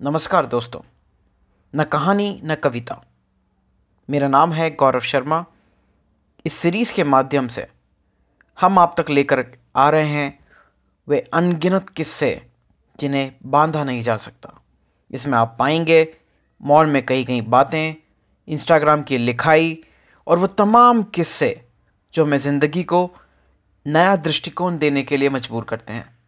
नमस्कार दोस्तों। न कहानी, न कविता। मेरा नाम है गौरव शर्मा। इस सीरीज़ के माध्यम से हम आप तक लेकर आ रहे हैं वे अनगिनत किस्से जिन्हें बांधा नहीं जा सकता। इसमें आप पाएँगे मॉल में कई कई बातें इंस्टाग्राम की लिखाई और वो तमाम किस्से जो हमें ज़िंदगी को नया दृष्टिकोण देने के लिए मजबूर करते हैं।